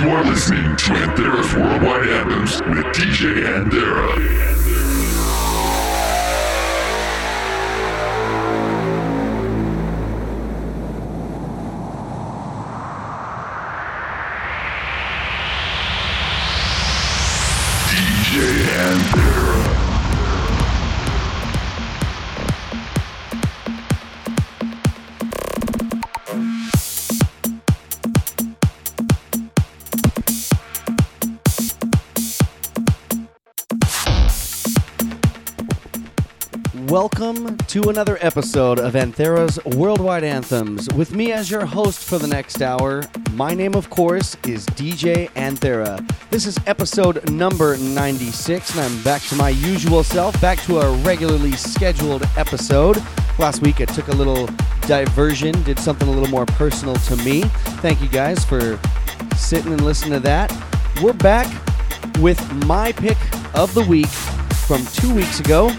You are listening to Anthera's Worldwide Anthems with DJ Anthera. To another episode of Anthera's Worldwide Anthems. With me as your host for the next hour, my name, of course, is DJ Anthera. This is episode number 96, and I'm back to my usual self, back to a regularly scheduled episode. Last week I took a little diversion, did something a little more personal to me. Thank you guys for sitting and listening to that. We're back with my pick of the week from two weeks ago.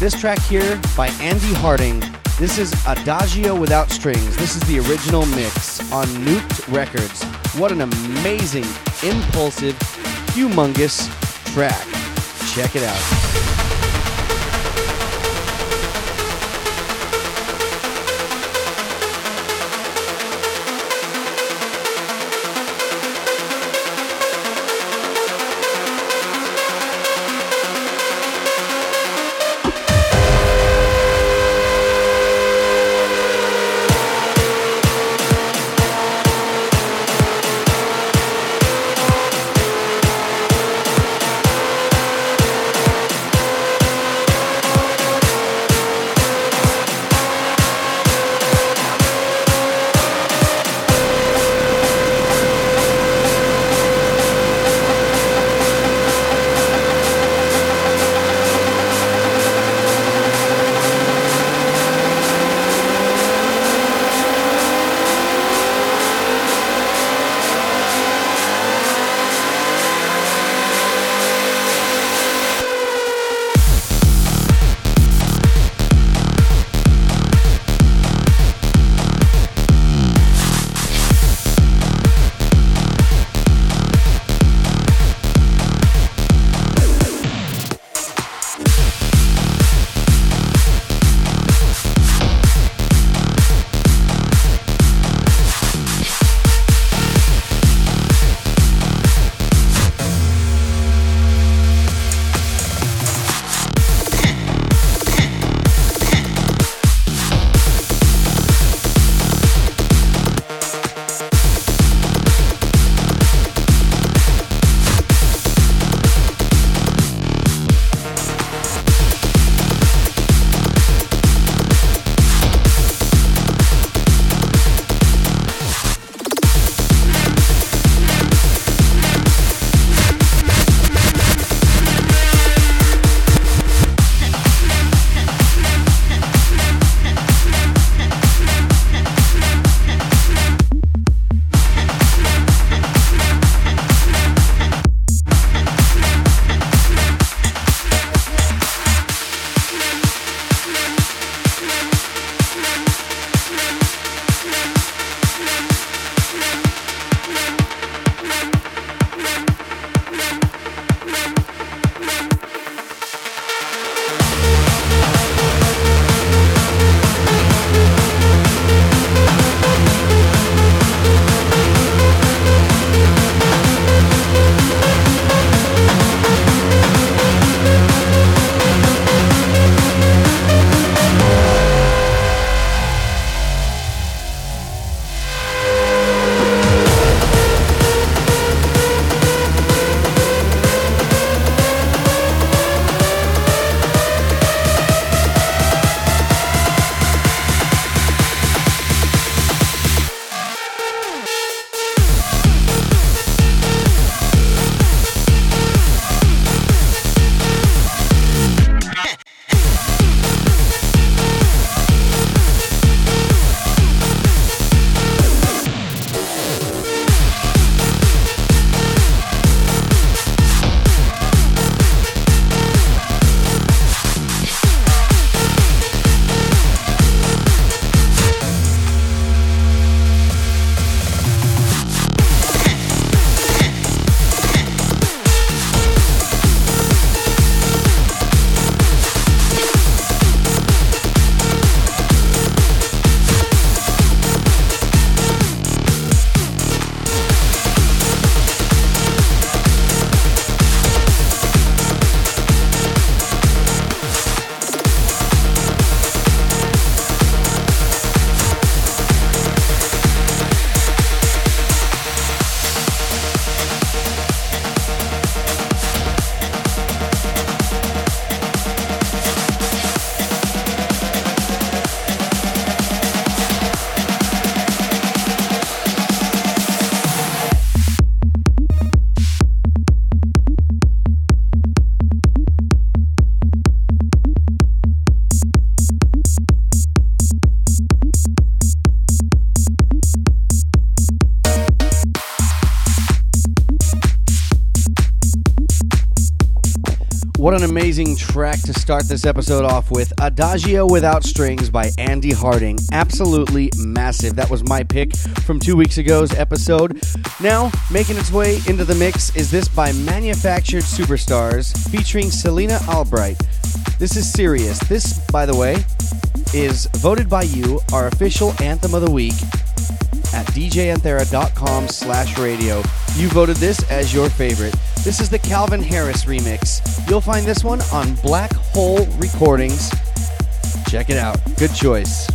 This track here by Andy Harding. This is Adagio Without Strings. This is the original mix on Nuked Records. What an amazing, impulsive, humongous track. Check it out. What an amazing track to start this episode off with. Adagio Without Strings by Andy Harding. Absolutely massive. That was my pick from two weeks ago's episode. Now, making its way into the mix is this by Manufactured Superstars featuring Selina Albright. This is serious. This, by the way, is voted by you our official anthem of the week at djanthera.com slash radio. You voted this as your favorite. This is the Calvin Harris remix. You'll find this one on Black Hole Recordings. Check it out. Good choice.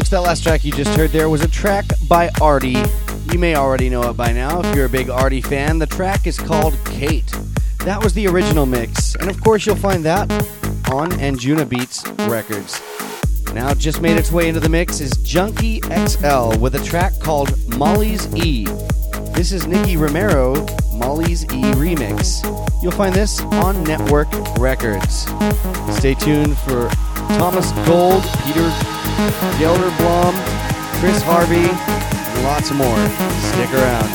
Folks, that last track you just heard there was a track by Arty. You may already know it by now if you're a big Arty fan. The track is called Kate. That was the original mix, and of course, you'll find that on Anjunabeats Records. Now, just made its way into the mix is Junkie XL with a track called Molly's E. This is Nicky Romero, Molly's E remix. You'll find this on Network Records. Stay tuned for Thomas Gold, Peter Gelderblom, Chris Harvey, and lots more. Stick around.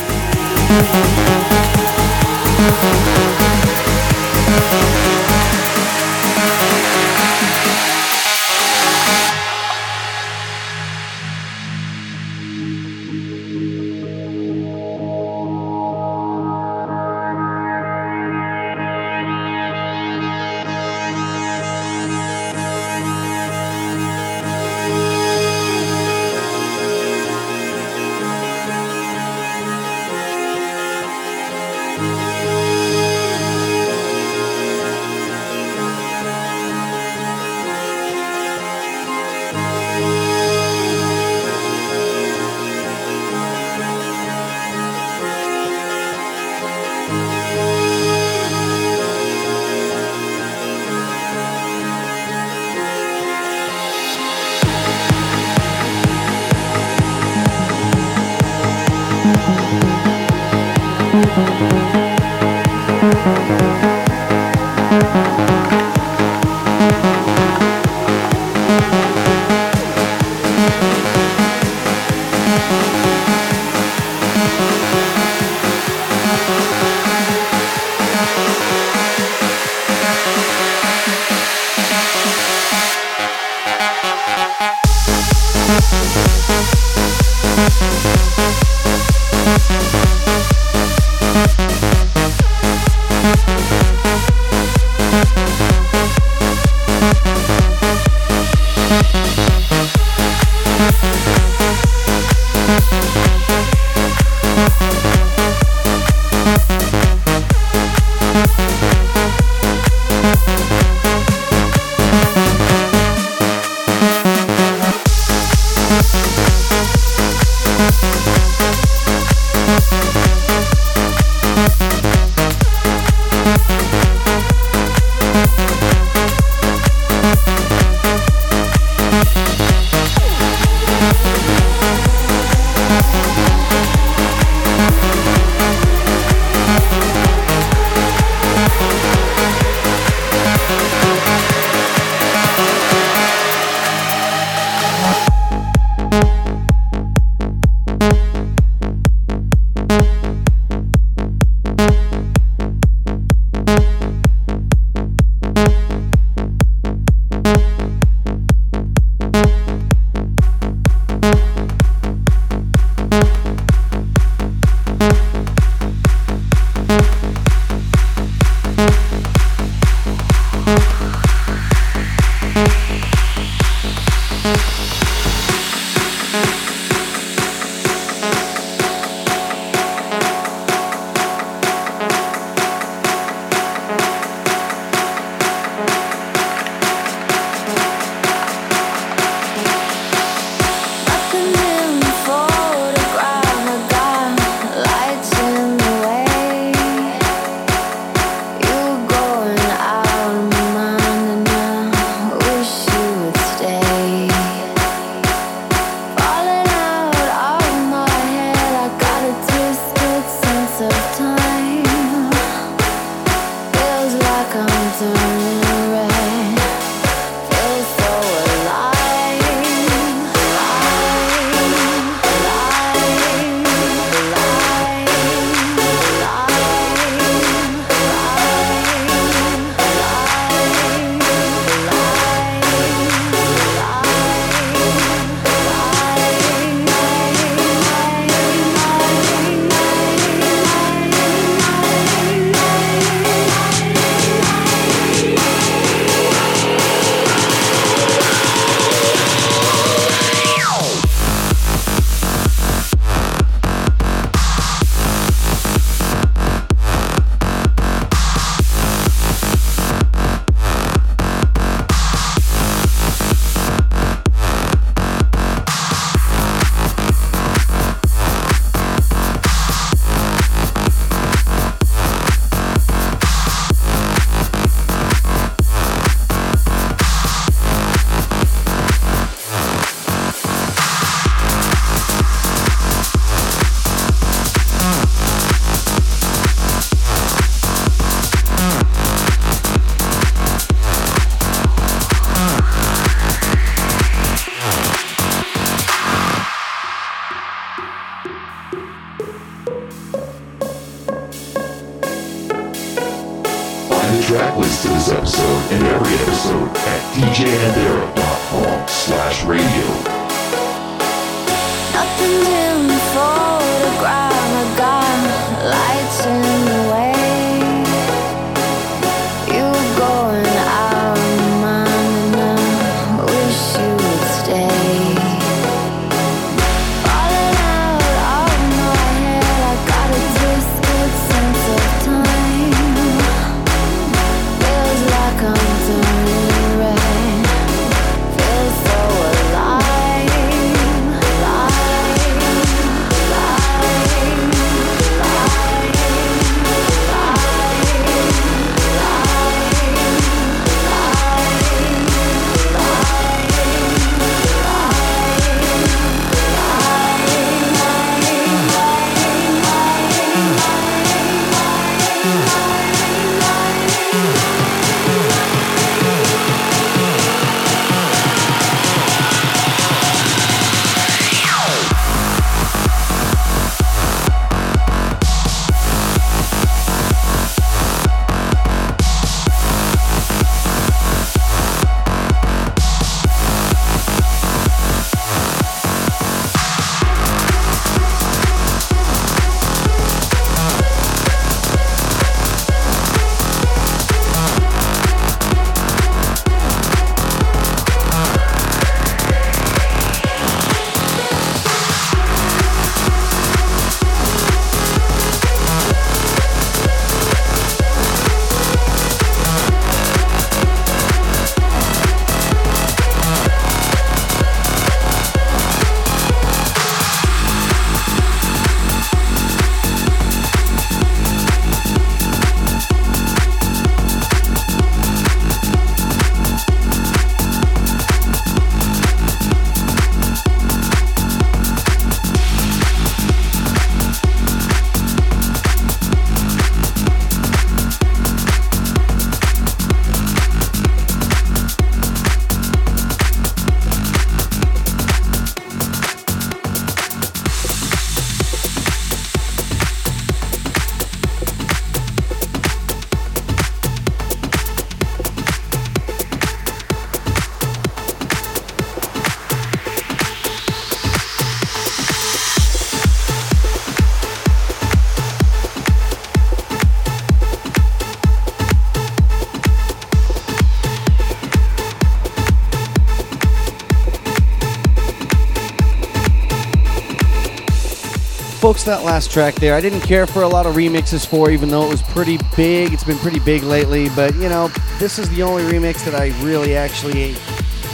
Folks, that last track there, I didn't care for a lot of remixes for, even though it was pretty big. It's been pretty big lately, but you know, this is the only remix that I really actually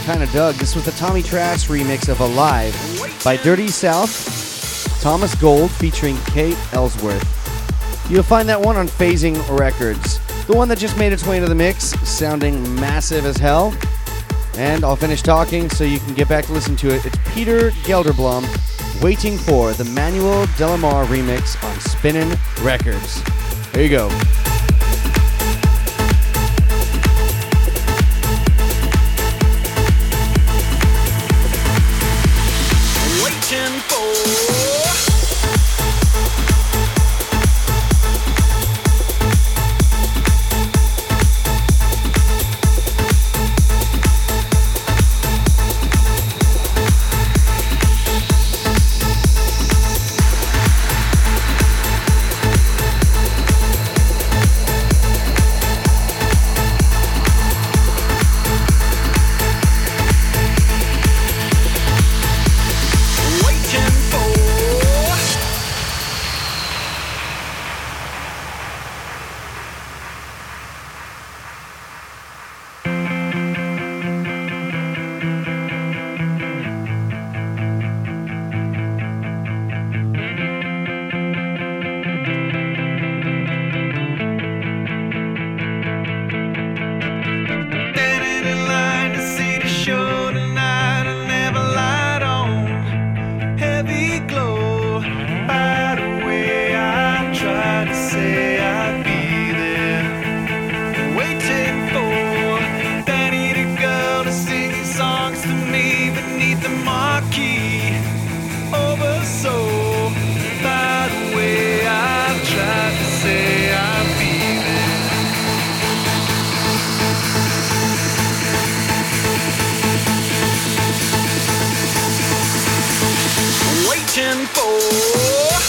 kind of dug. This was the Tommy Trash remix of Alive by Dirty South, Thomas Gold featuring Kate Elsworth. You'll find that one on Phazing Records. The one that just made its way into the mix, sounding massive as hell. And I'll finish talking so you can get back to listen to it. It's Peter Gelderblom waiting for the Manuel De La Mare remix on Spinnin' Records. Here you go. Waiting for.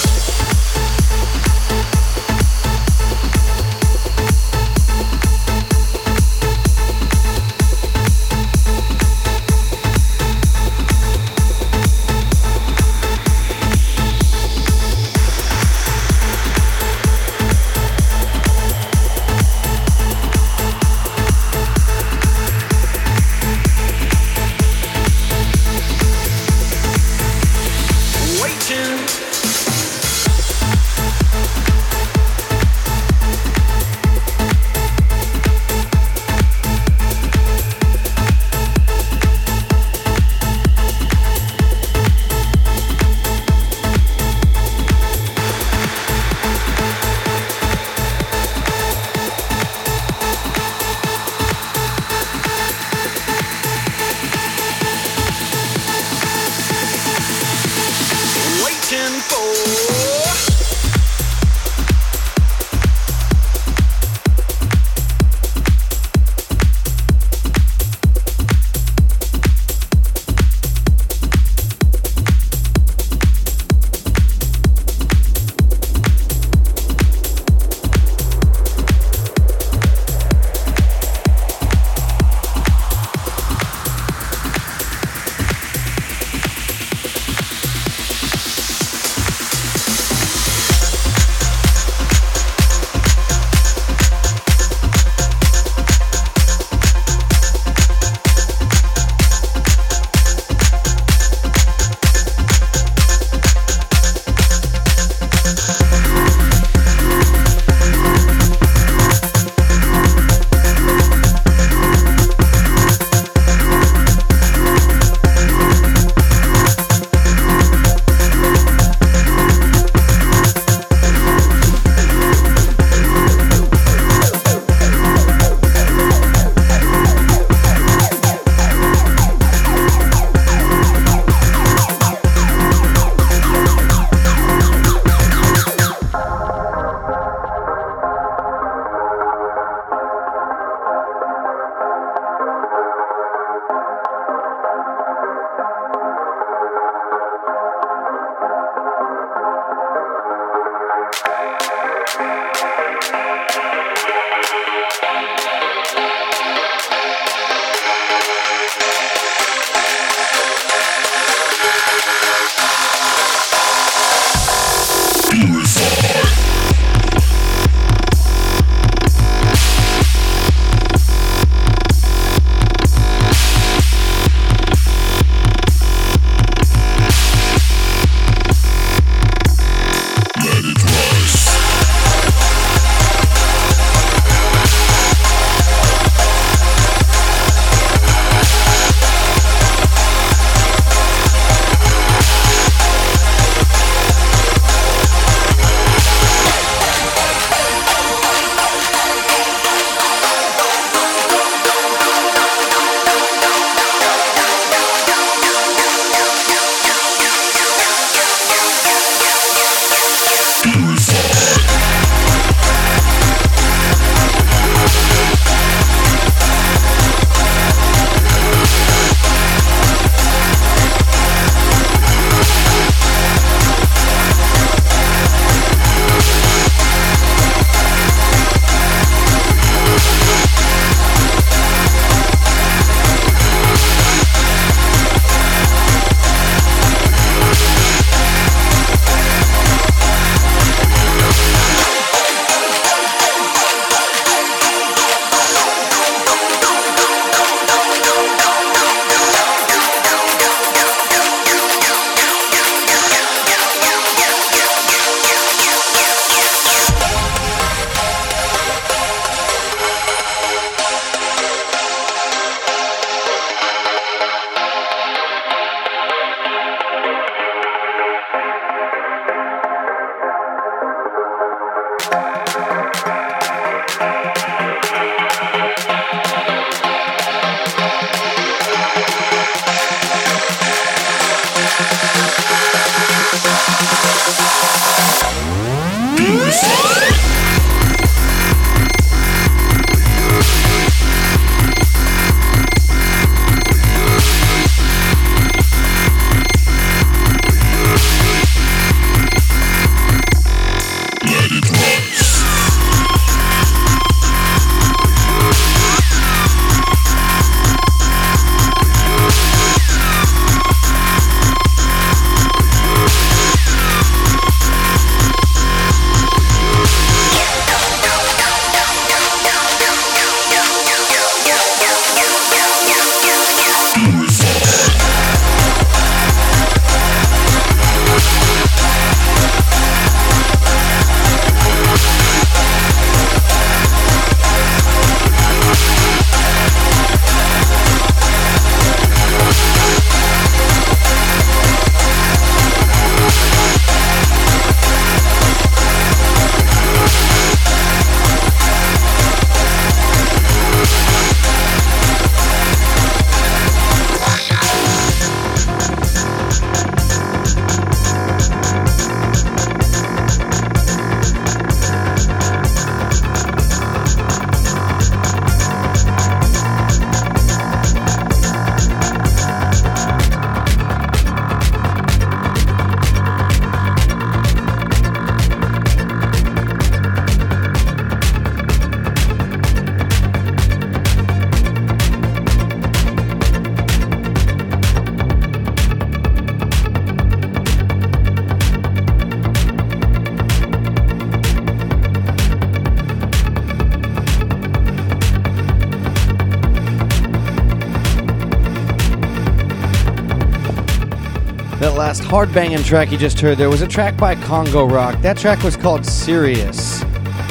Hard banging track you just heard there was a track by Congorock. That track was called Serious.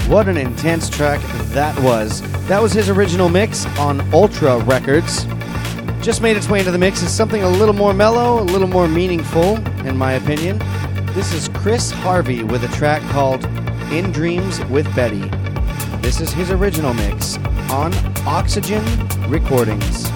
What an intense track that was. That was his original mix on Ultra Records. Just made its way into the mix is something a little more mellow, a little more meaningful, in my opinion. This is Chris Harvey with a track called In Dreams with Betty. This is his original mix on Oxygen Recordings.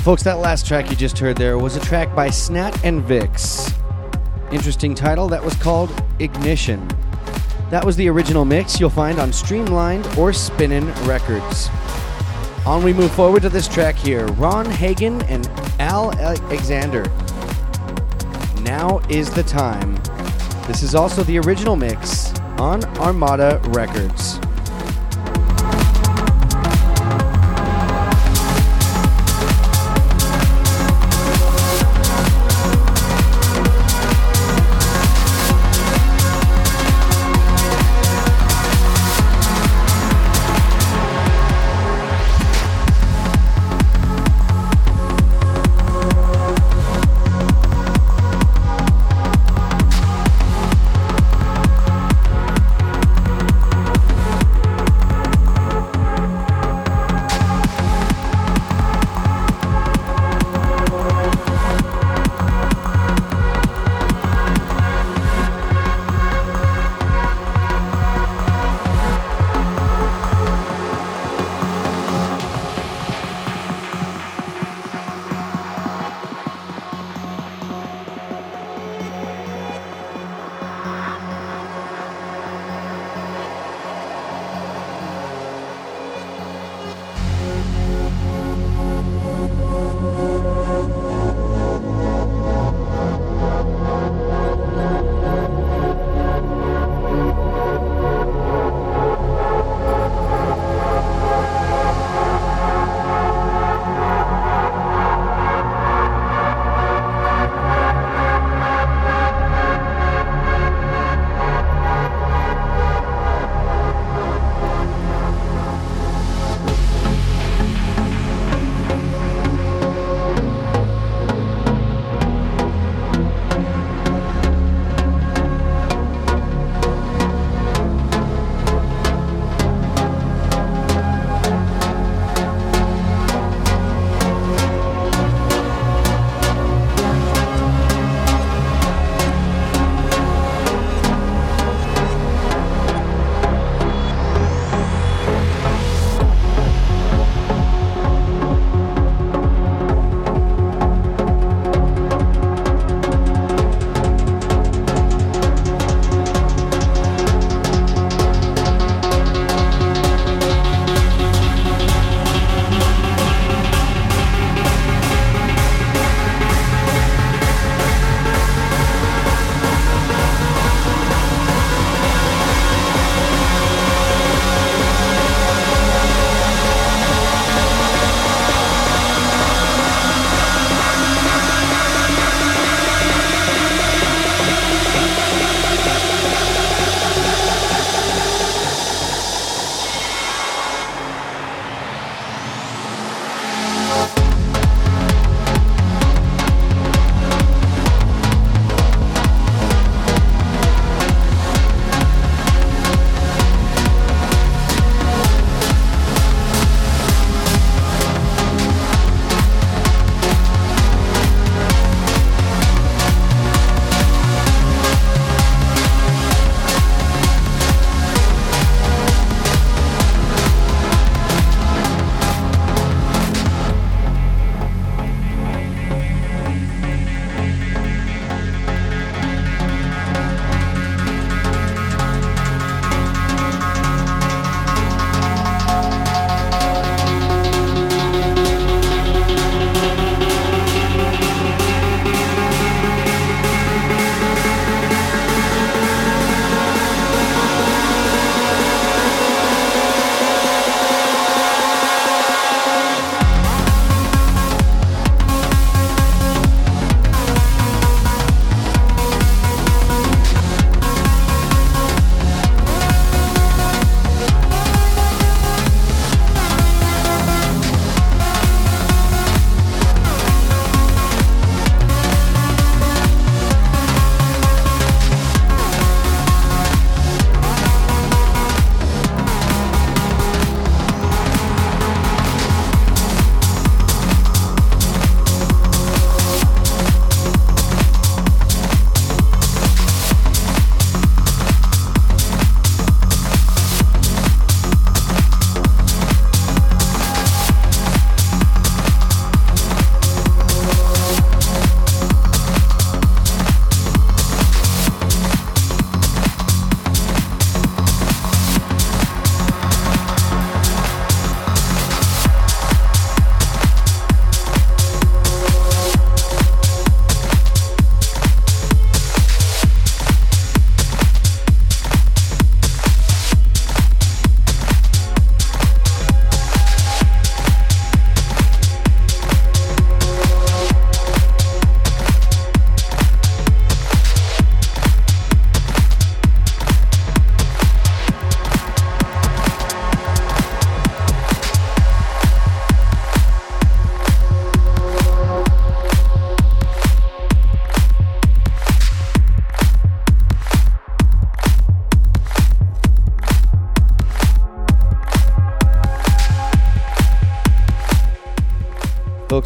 Right, folks, that last track you just heard there was a track by Snatt and Vix. Interesting title, that was called Ignition. That was the original mix you'll find on Streamlined or Spinnin' Records. On we move forward to this track here Ron Hagen and Al Alexander. Now is the time. This is also the original mix on Armada Records.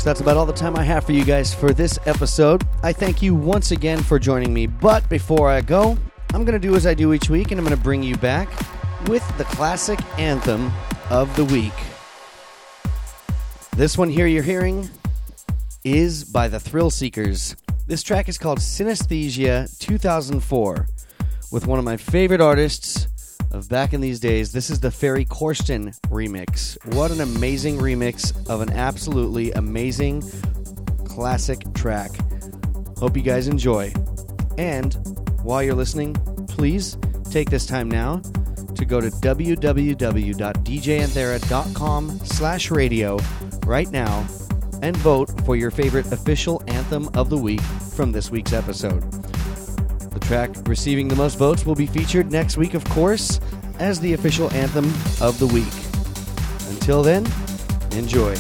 That's about all the time I have for you guys for this episode. I thank you once again for joining me. But before I go, I'm going to do as I do each week, and I'm going to bring you back with the classic anthem of the week. This one here you're hearing is by the Thrillseekers. This track is called Synaesthesia 2004 with one of my favorite artists of back in these days. This is the Ferry Corsten remix. What an amazing remix of an absolutely amazing classic track. Hope you guys enjoy. And while you're listening, please take this time now to go to www.djanthera.com slash radio right now and vote for your favorite official anthem of the week from this week's episode. Track receiving the most votes will be featured next week, of course, as the official anthem of the week. Until then, enjoy.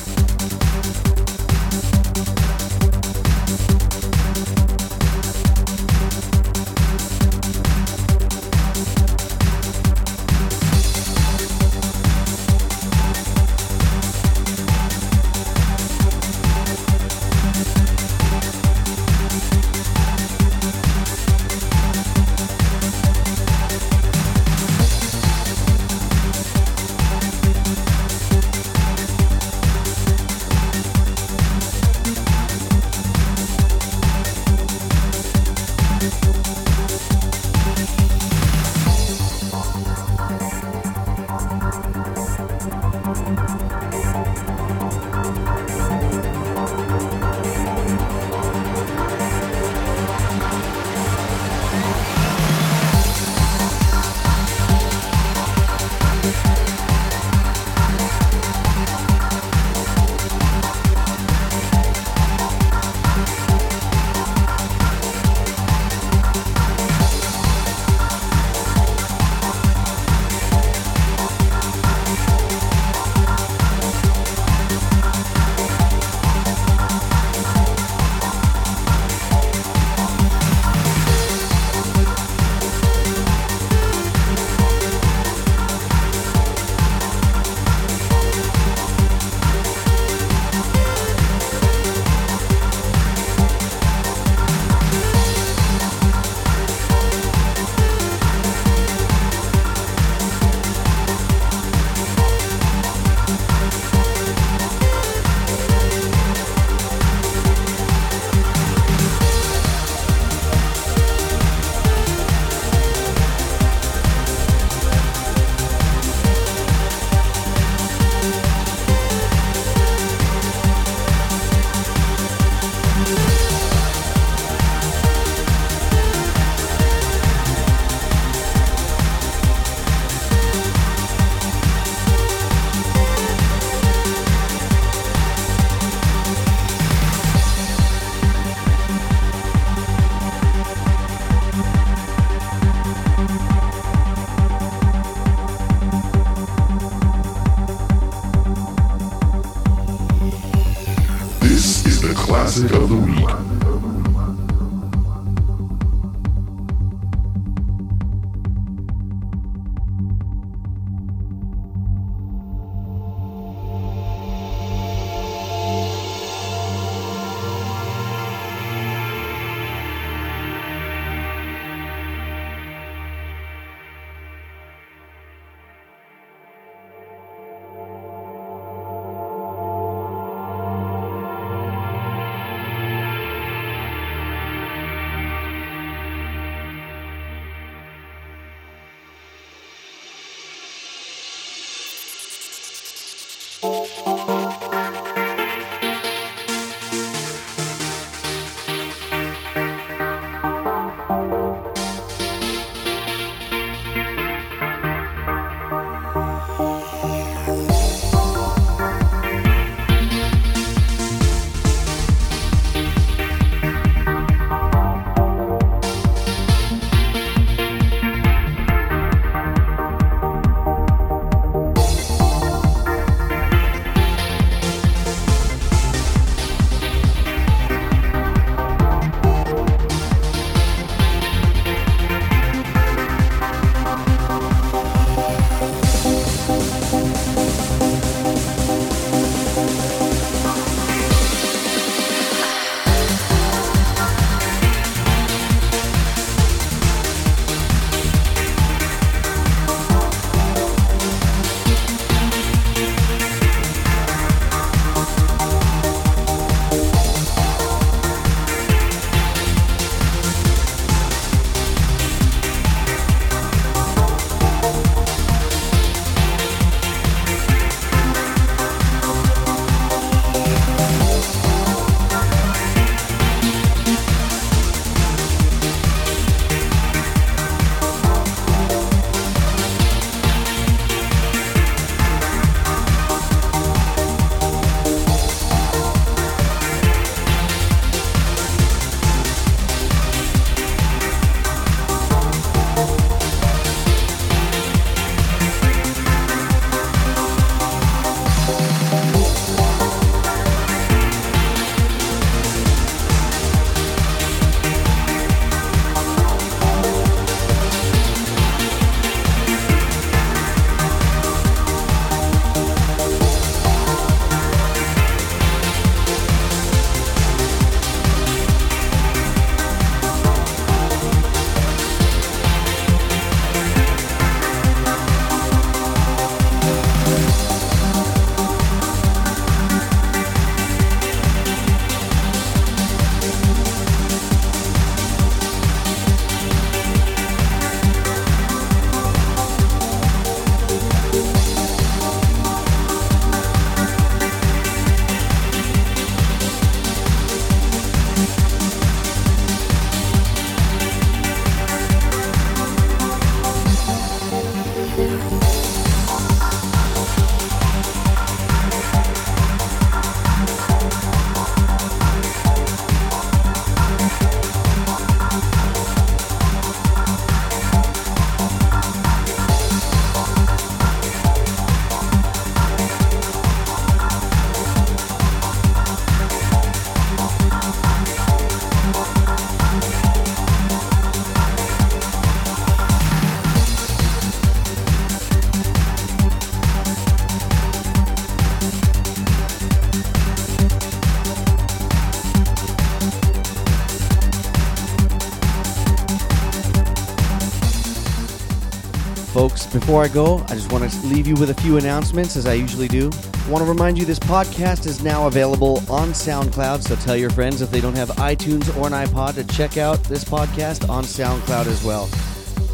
Before I go, I just want to leave you with a few announcements as I usually do. I want to remind you this podcast is now available on SoundCloud, so tell your friends if they don't have iTunes or an iPod to check out this podcast on SoundCloud as well.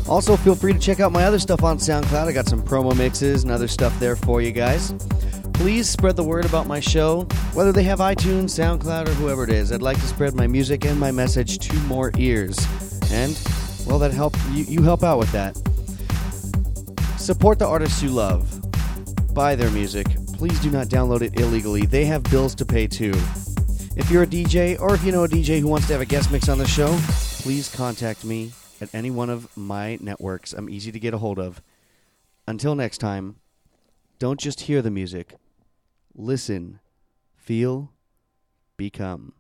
Also, feel free to check out my other stuff on SoundCloud. I got some promo mixes and other stuff there for you guys. Please spread the word about my show, whether they have iTunes, SoundCloud, or whoever it is. I'd like to spread my music and my message to more ears. And, well, that help you, you help out with that. Support the artists you love. Buy their music. Please do not download it illegally. They have bills to pay too. If you're a DJ or if you know a DJ who wants to have a guest mix on the show, please contact me at any one of my networks. I'm easy to get a hold of. Until next time, don't just hear the music. Listen, feel, become.